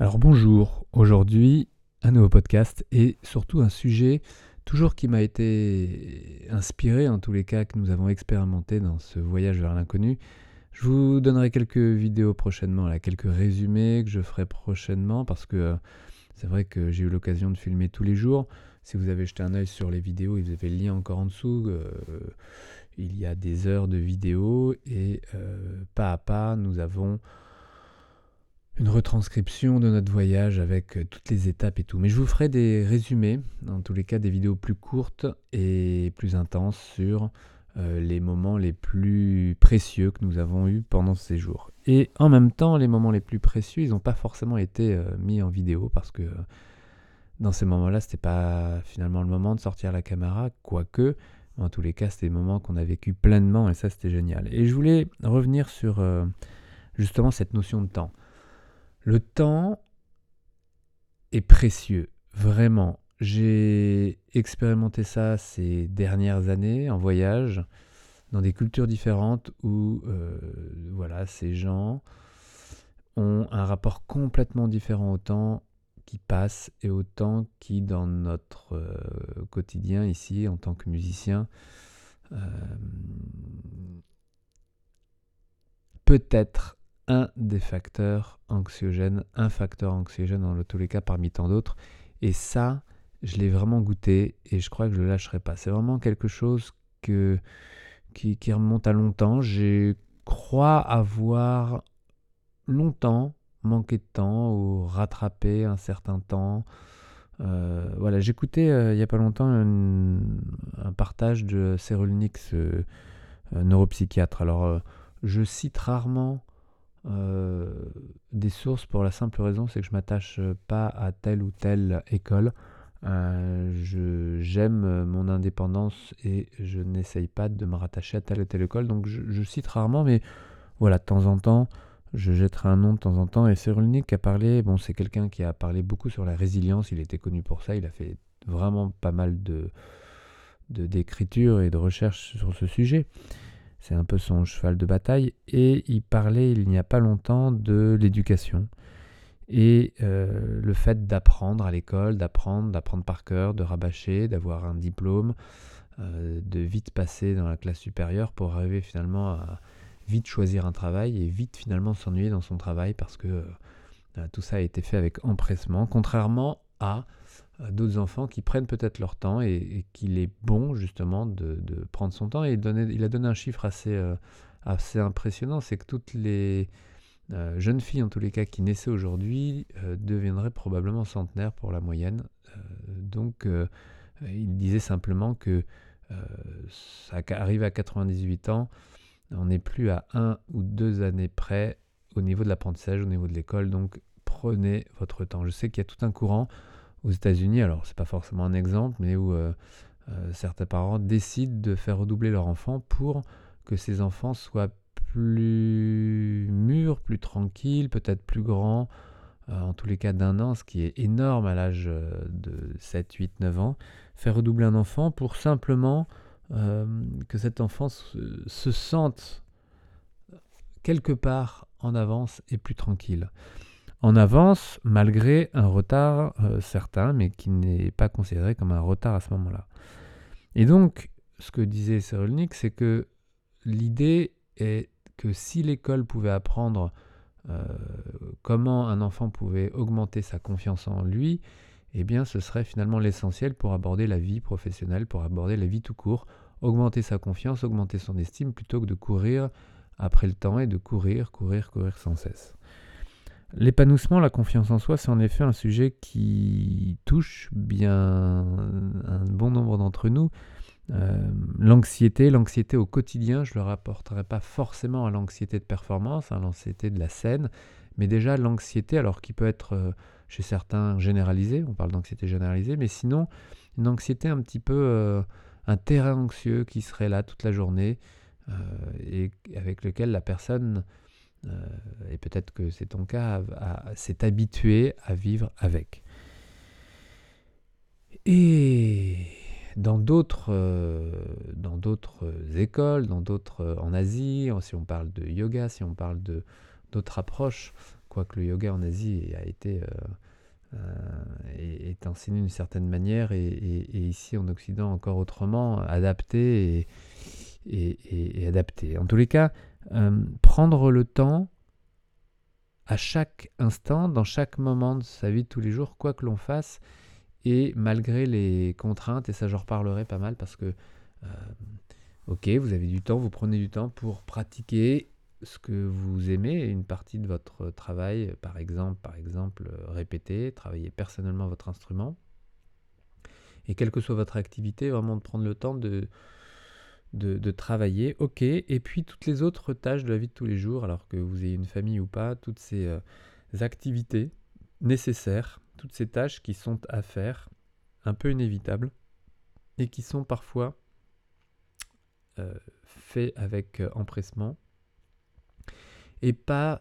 Alors bonjour, aujourd'hui un nouveau podcast et surtout un sujet toujours qui m'a été inspiré en tous les cas que nous avons expérimenté dans ce voyage vers l'inconnu. Je vous donnerai quelques vidéos prochainement, là, quelques résumés que je ferai prochainement parce que euh, c'est vrai que j'ai eu l'occasion de filmer tous les jours. Si vous avez jeté un œil sur les vidéos, vous avez le lien encore en dessous. Euh, il y a des heures de vidéos et euh, pas à pas nous avons une retranscription de notre voyage avec euh, toutes les étapes et tout. Mais je vous ferai des résumés, dans tous les cas des vidéos plus courtes et plus intenses sur euh, les moments les plus précieux que nous avons eus pendant ces jours. Et en même temps, les moments les plus précieux, ils n'ont pas forcément été euh, mis en vidéo parce que dans ces moments-là, c'était pas finalement le moment de sortir la caméra, quoique. En tous les cas, c'était des moments qu'on a vécu pleinement et ça, c'était génial. Et je voulais revenir sur justement cette notion de temps. Le temps est précieux, vraiment. J'ai expérimenté ça ces dernières années en voyage, dans des cultures différentes où euh, voilà, ces gens ont un rapport complètement différent au temps qui passe et au temps qui, dans notre euh, quotidien ici, en tant que musicien, euh, peut être un des facteurs anxiogènes, un facteur anxiogène dans tous les cas parmi tant d'autres. Et ça, je l'ai vraiment goûté et je crois que je ne le lâcherai pas. C'est vraiment quelque chose que, qui, remonte à longtemps. Je crois avoir longtemps manqué de temps ou rattrapé un certain temps. Euh, voilà, j'écoutais euh, il n'y a pas longtemps un, partage de Cyrulnik, ce neuropsychiatre. Alors, euh, je cite rarement euh, des sources pour la simple raison, c'est que je m'attache pas à telle ou telle école. Euh, j'aime mon indépendance et je n'essaye pas de me rattacher à telle ou telle école. Donc je, cite rarement, mais voilà, de temps en temps, je jetterai un nom de temps en temps. Et Cyrulnik a parlé, bon, c'est quelqu'un qui a parlé beaucoup sur la résilience. Il était connu pour ça. Il a fait vraiment pas mal de d'écriture et de recherche sur ce sujet. C'est un peu son cheval de bataille. Et il parlait il n'y a pas longtemps de l'éducation. Et euh, le fait d'apprendre à l'école, d'apprendre, d'apprendre par cœur, de rabâcher, d'avoir un diplôme, euh, de vite passer dans la classe supérieure pour arriver finalement à vite choisir un travail et vite finalement s'ennuyer dans son travail parce que euh, tout ça a été fait avec empressement, contrairement à d'autres enfants qui prennent peut-être leur temps et, qu'il est bon justement de, prendre son temps. Il, a donné un chiffre assez, euh, impressionnant, c'est que toutes les euh, jeunes filles, en tous les cas, qui naissaient aujourd'hui, euh, deviendraient probablement centenaires pour la moyenne. donc il disait simplement que ça arrive à 98 ans, on n'est plus à un ou deux années près au niveau de l'apprentissage, au niveau de l'école. Donc prenez votre temps. Je sais qu'il y a tout un courant aux États-Unis, alors c'est pas forcément un exemple, mais où euh, euh, certains parents décident de faire redoubler leur enfant pour que ces enfants soient plus mûrs, plus tranquilles, peut-être plus grands, euh, en tous les cas d'un an, ce qui est énorme à l'âge de 7, 8, 9 ans, faire redoubler un enfant pour simplement que cet enfant se sente quelque part en avance et plus tranquille en avance malgré un retard euh, certain, mais qui n'est pas considéré comme un retard à ce moment-là. Et donc, ce que disait Cyrulnik, c'est que l'idée est que si l'école pouvait apprendre euh, comment un enfant pouvait augmenter sa confiance en lui, eh bien ce serait finalement l'essentiel pour aborder la vie professionnelle, pour aborder la vie tout court, augmenter sa confiance, augmenter son estime, plutôt que de courir après le temps et de courir, courir, courir sans cesse. L'épanouissement, la confiance en soi, c'est en effet un sujet qui touche bien un bon nombre d'entre nous. Euh, l'anxiété, l'anxiété au quotidien, je ne le rapporterai pas forcément à l'anxiété de performance, à l'anxiété de la scène, mais déjà l'anxiété, alors qui peut être euh, chez certains généralisée, on parle d'anxiété généralisée, mais sinon une anxiété un petit peu, euh, un terrain anxieux qui serait là toute la journée et avec lequel la personne et peut-être que c'est ton cas, s'est habitué à vivre avec. Et dans d'autres, euh, dans d'autres écoles, dans d'autres en Asie, si on parle de yoga, si on parle de d'autres approches quoique le yoga en Asie a été est, enseigné d'une certaine manière et, ici en Occident encore autrement, adapté et, adapté. En tous les cas, prendre le temps à chaque instant, dans chaque moment de sa vie de tous les jours, quoi que l'on fasse, et malgré les contraintes, et ça j'en reparlerai pas mal parce que, euh, ok, vous avez du temps, vous prenez du temps pour pratiquer ce que vous aimez, une partie de votre travail, par exemple, par exemple, répéter, travailler personnellement votre instrument, et quelle que soit votre activité, vraiment de prendre le temps de, de, travailler, ok, et puis toutes les autres tâches de la vie de tous les jours, alors que vous ayez une famille ou pas, toutes ces euh, activités nécessaires, toutes ces tâches qui sont à faire, un peu inévitables, et qui sont parfois euh, faites avec euh, empressement, et pas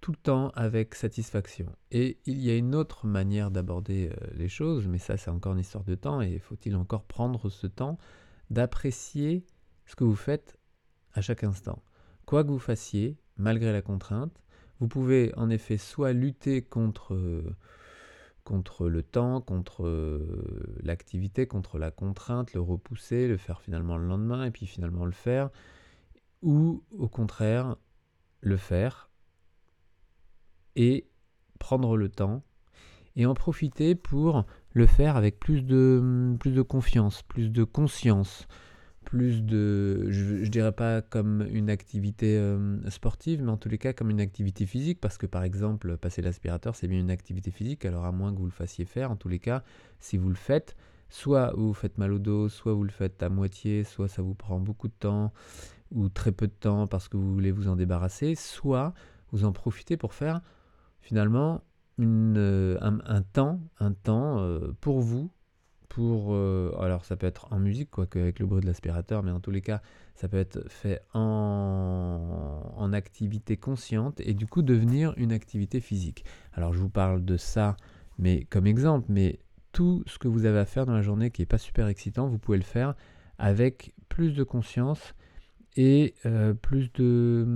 tout le temps avec satisfaction. Et il y a une autre manière d'aborder les choses, mais ça c'est encore une histoire de temps, et faut-il encore prendre ce temps d'apprécier ce que vous faites à chaque instant. Quoi que vous fassiez, malgré la contrainte, vous pouvez en effet soit lutter contre, le temps, contre l'activité, contre la contrainte, le repousser, le faire finalement le lendemain et puis finalement le faire, ou au contraire le faire et prendre le temps et en profiter pour le faire avec plus de, confiance, plus de conscience, plus de, je, je dirais pas comme une activité euh, sportive, mais en tous les cas comme une activité physique, parce que par exemple, passer l'aspirateur, c'est bien une activité physique, alors à moins que vous le fassiez faire, en tous les cas, si vous le faites, soit vous faites mal au dos, soit vous le faites à moitié, soit ça vous prend beaucoup de temps, ou très peu de temps parce que vous voulez vous en débarrasser, soit vous en profitez pour faire finalement euh, un, temps, un temps euh, pour vous, pour euh, alors ça peut être en musique quoi avec le bruit de l'aspirateur, mais en tous les cas ça peut être fait en, en activité consciente et du coup devenir une activité physique. Alors je vous parle de ça, mais comme exemple, mais tout ce que vous avez à faire dans la journée qui n'est pas super excitant, vous pouvez le faire avec plus de conscience et plus, de,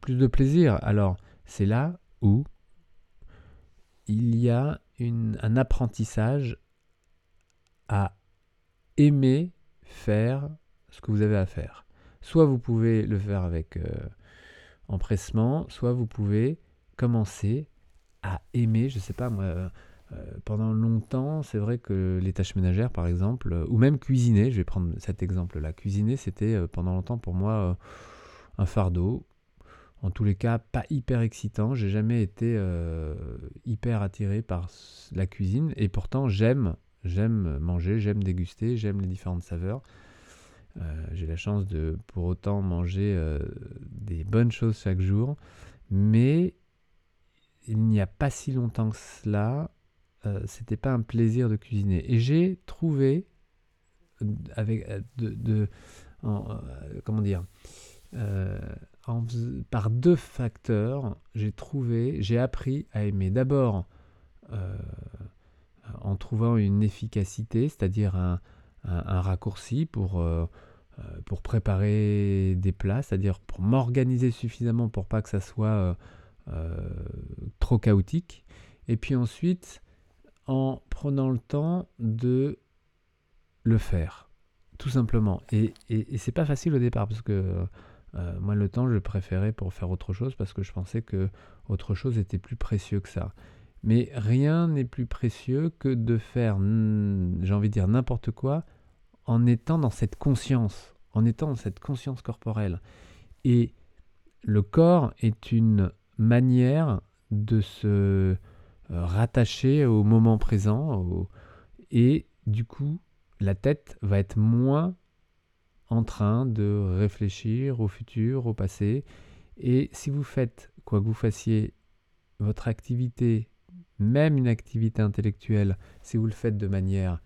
plus de plaisir. Alors c'est là où il y a un apprentissage à aimer faire ce que vous avez à faire. Soit vous pouvez le faire avec euh, empressement, soit vous pouvez commencer à aimer, je ne sais pas moi, euh, pendant longtemps, c'est vrai que les tâches ménagères par exemple, ou même cuisiner, je vais prendre cet exemple-là, cuisiner c'était euh, pendant longtemps pour moi un fardeau, en tous les cas pas hyper excitant. J'ai jamais été euh, hyper attiré par la cuisine et pourtant j'aime j'aime manger, j'aime déguster, j'aime les différentes saveurs. Euh, j'ai la chance de pour autant manger euh, des bonnes choses chaque jour, mais il n'y a pas si longtemps que cela, c'était pas un plaisir de cuisiner. Et j'ai trouvé avec de, comment dire par deux facteurs, j'ai trouvé, j'ai appris à aimer. D'abord, euh, en trouvant une efficacité, c'est-à-dire un, raccourci pour, euh, euh, pour préparer des plats, c'est-à-dire pour m'organiser suffisamment pour pas que ça soit trop chaotique. Et puis ensuite, en prenant le temps de le faire, tout simplement. Et, et, et c'est pas facile au départ parce que euh, moi, le temps, je préférais pour faire autre chose parce que je pensais que autre chose était plus précieux que ça. Mais rien n'est plus précieux que de faire, j'ai envie de dire, n'importe quoi en étant dans cette conscience, en étant dans cette conscience corporelle. Et le corps est une manière de se euh, rattacher au moment présent et du coup, la tête va être moins en train de réfléchir au futur, au passé. Et si vous faites, quoi que vous fassiez, votre activité, même une activité intellectuelle, si vous le faites de manière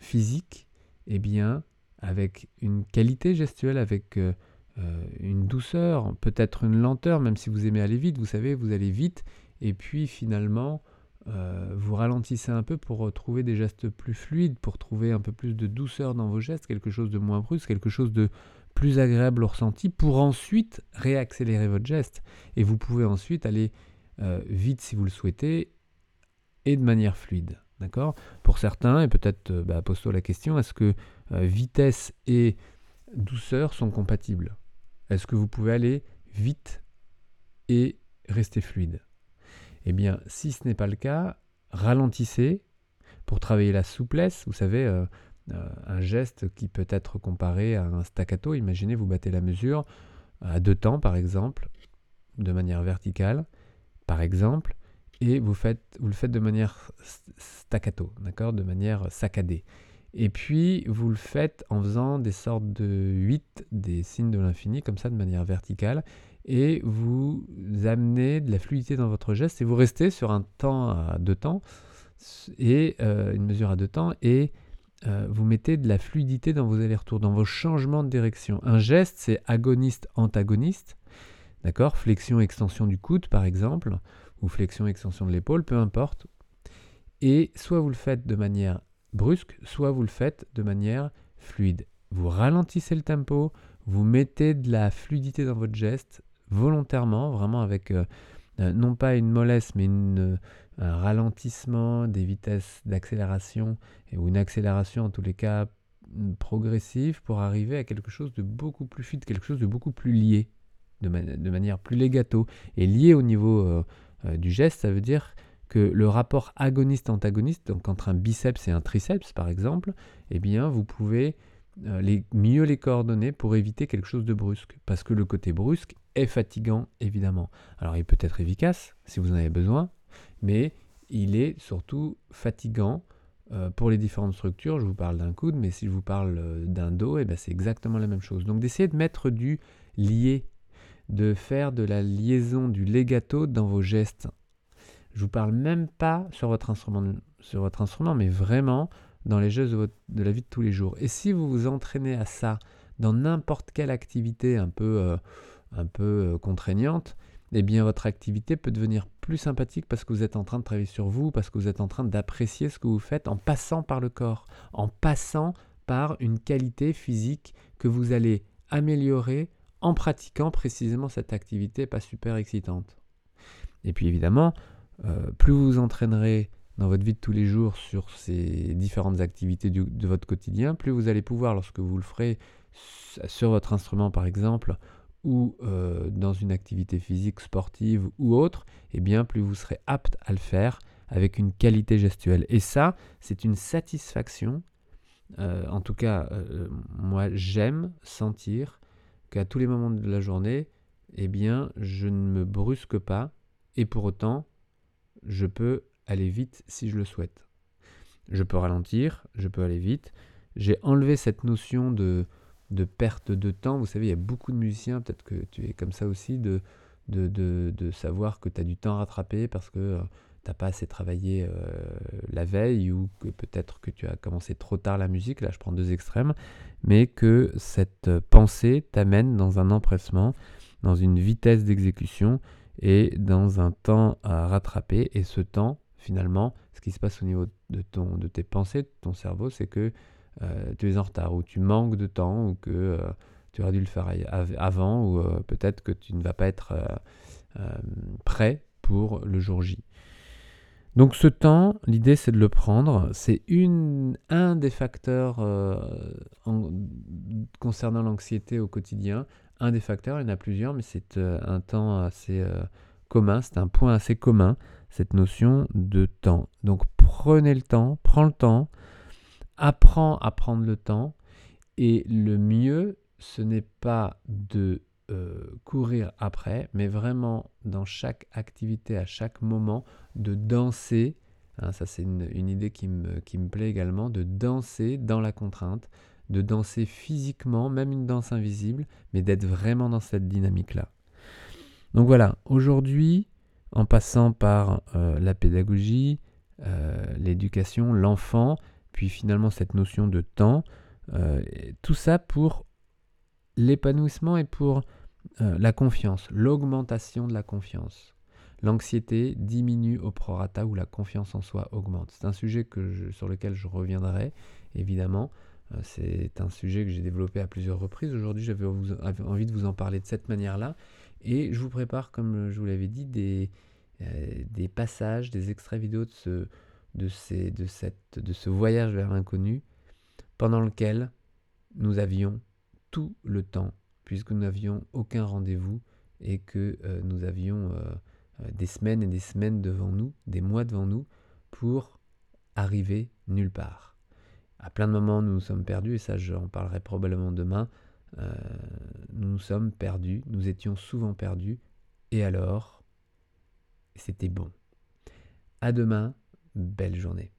physique, eh bien, avec une qualité gestuelle, avec euh, euh, une douceur, peut-être une lenteur, même si vous aimez aller vite, vous savez, vous allez vite, et puis finalement, euh, vous ralentissez un peu pour trouver des gestes plus fluides, pour trouver un peu plus de douceur dans vos gestes, quelque chose de moins brusque, quelque chose de plus agréable au ressenti, pour ensuite réaccélérer votre geste. Et vous pouvez ensuite aller vite si vous le souhaitez et de manière fluide. D'accord? Pour certains, et peut-être bah, pose-toi la question, est-ce que vitesse et douceur sont compatibles? Est-ce que vous pouvez aller vite et rester fluide? Eh bien, si ce n'est pas le cas, ralentissez pour travailler la souplesse. Vous savez, euh, euh, un geste qui peut être comparé à un staccato. Imaginez, vous battez la mesure à deux temps, par exemple, de manière verticale, par exemple, et vous, vous le faites de manière staccato, d'accord, de manière saccadée. Et puis, vous le faites en faisant des sortes de 8, des signes de l'infini, comme ça, de manière verticale. Et vous amenez de la fluidité dans votre geste et vous restez sur un temps à deux temps, et euh, une mesure à deux temps, et euh, vous mettez de la fluidité dans vos allers-retours, dans vos changements de direction. Un geste, c'est agoniste-antagoniste. D'accord? Flexion-extension du coude, par exemple, ou flexion-extension de l'épaule, peu importe. Et soit vous le faites de manière brusque, soit vous le faites de manière fluide. Vous ralentissez le tempo, vous mettez de la fluidité dans votre geste volontairement, vraiment avec euh, euh, non pas une mollesse, mais une, un ralentissement des vitesses d'accélération ou une accélération en tous les cas progressive pour arriver à quelque chose de beaucoup plus fluide, quelque chose de beaucoup plus lié, de, manière plus legato. Et lié au niveau euh, du geste, ça veut dire que le rapport agoniste-antagoniste, donc entre un biceps et un triceps par exemple, eh bien vous pouvez euh, les, mieux les coordonner pour éviter quelque chose de brusque. Parce que le côté brusque fatigant évidemment. Alors il peut être efficace si vous en avez besoin, mais il est surtout fatigant euh, pour les différentes structures. Je vous parle d'un coude, mais si je vous parle euh, d'un dos, eh ben, c'est exactement la même chose. Donc d'essayer de mettre du lié, de faire de la liaison, du legato dans vos gestes. Je vous parle même pas sur votre instrument, sur votre instrument mais vraiment dans les gestes de, la vie de tous les jours. Et si vous vous entraînez à ça dans n'importe quelle activité un peu, euh, un peu euh, contraignante, eh bien votre activité peut devenir plus sympathique parce que vous êtes en train de travailler sur vous, parce que vous êtes en train d'apprécier ce que vous faites en passant par le corps, en passant par une qualité physique que vous allez améliorer en pratiquant précisément cette activité pas super excitante. Et puis évidemment, euh, plus vous vous entraînerez dans votre vie de tous les jours sur ces différentes activités de votre quotidien, plus vous allez pouvoir, lorsque vous le ferez sur votre instrument par exemple, ou euh, dans une activité physique, sportive ou autre, eh bien plus vous serez apte à le faire avec une qualité gestuelle. Et ça, c'est une satisfaction. Euh, en tout cas, moi, j'aime sentir qu'à tous les moments de la journée, eh bien, je ne me brusque pas, et pour autant, je peux aller vite si je le souhaite. Je peux ralentir, je peux aller vite. J'ai enlevé cette notion de, de perte de temps. Vous savez, il y a beaucoup de musiciens, peut-être que tu es comme ça aussi, de, de, de, savoir que tu as du temps à rattraper parce que euh, tu n'as pas assez travaillé euh, la veille ou que peut-être que tu as commencé trop tard la musique. Là, je prends deux extrêmes. Mais que cette pensée t'amène dans un empressement, dans une vitesse d'exécution et dans un temps à rattraper. Et ce temps, finalement, ce qui se passe au niveau de, ton, de tes pensées, de ton cerveau, c'est que euh, tu es en retard ou tu manques de temps ou que euh, tu aurais dû le faire avant ou euh, peut-être que tu ne vas pas être prêt pour le jour J. Donc ce temps, l'idée c'est de le prendre. C'est un des facteurs concernant l'anxiété au quotidien un des facteurs, il y en a plusieurs, mais c'est un temps assez commun, c'est un point assez commun, cette notion de temps. Donc prenez le temps, prends le temps, apprends à prendre le temps, et le mieux, ce n'est pas de euh, courir après, mais vraiment dans chaque activité, à chaque moment, de danser. Hein, ça, c'est une, idée qui me, qui me plaît également, de danser dans la contrainte, de danser physiquement, même une danse invisible, mais d'être vraiment dans cette dynamique-là. Donc voilà, aujourd'hui, en passant par euh, la pédagogie, euh, l'éducation, l'enfant, puis finalement cette notion de temps, euh, tout ça pour l'épanouissement et pour la confiance, l'augmentation de la confiance. L'anxiété diminue au prorata où la confiance en soi augmente. C'est un sujet que sur lequel je reviendrai, évidemment. Euh, c'est un sujet que j'ai développé à plusieurs reprises. Aujourd'hui, j'avais envie de vous en parler de cette manière-là. Et je vous prépare, comme je vous l'avais dit, des, des passages, des extraits vidéo de ce, de, ces, de, cette, de ce voyage vers l'inconnu pendant lequel nous avions tout le temps, puisque nous n'avions aucun rendez-vous et que euh, nous avions euh, euh, des semaines et des semaines devant nous, des mois devant nous, pour arriver nulle part. À plein de moments, nous nous sommes perdus, et ça j'en parlerai probablement demain, nous nous sommes perdus, nous étions souvent perdus, et alors, c'était bon. À demain, belle journée.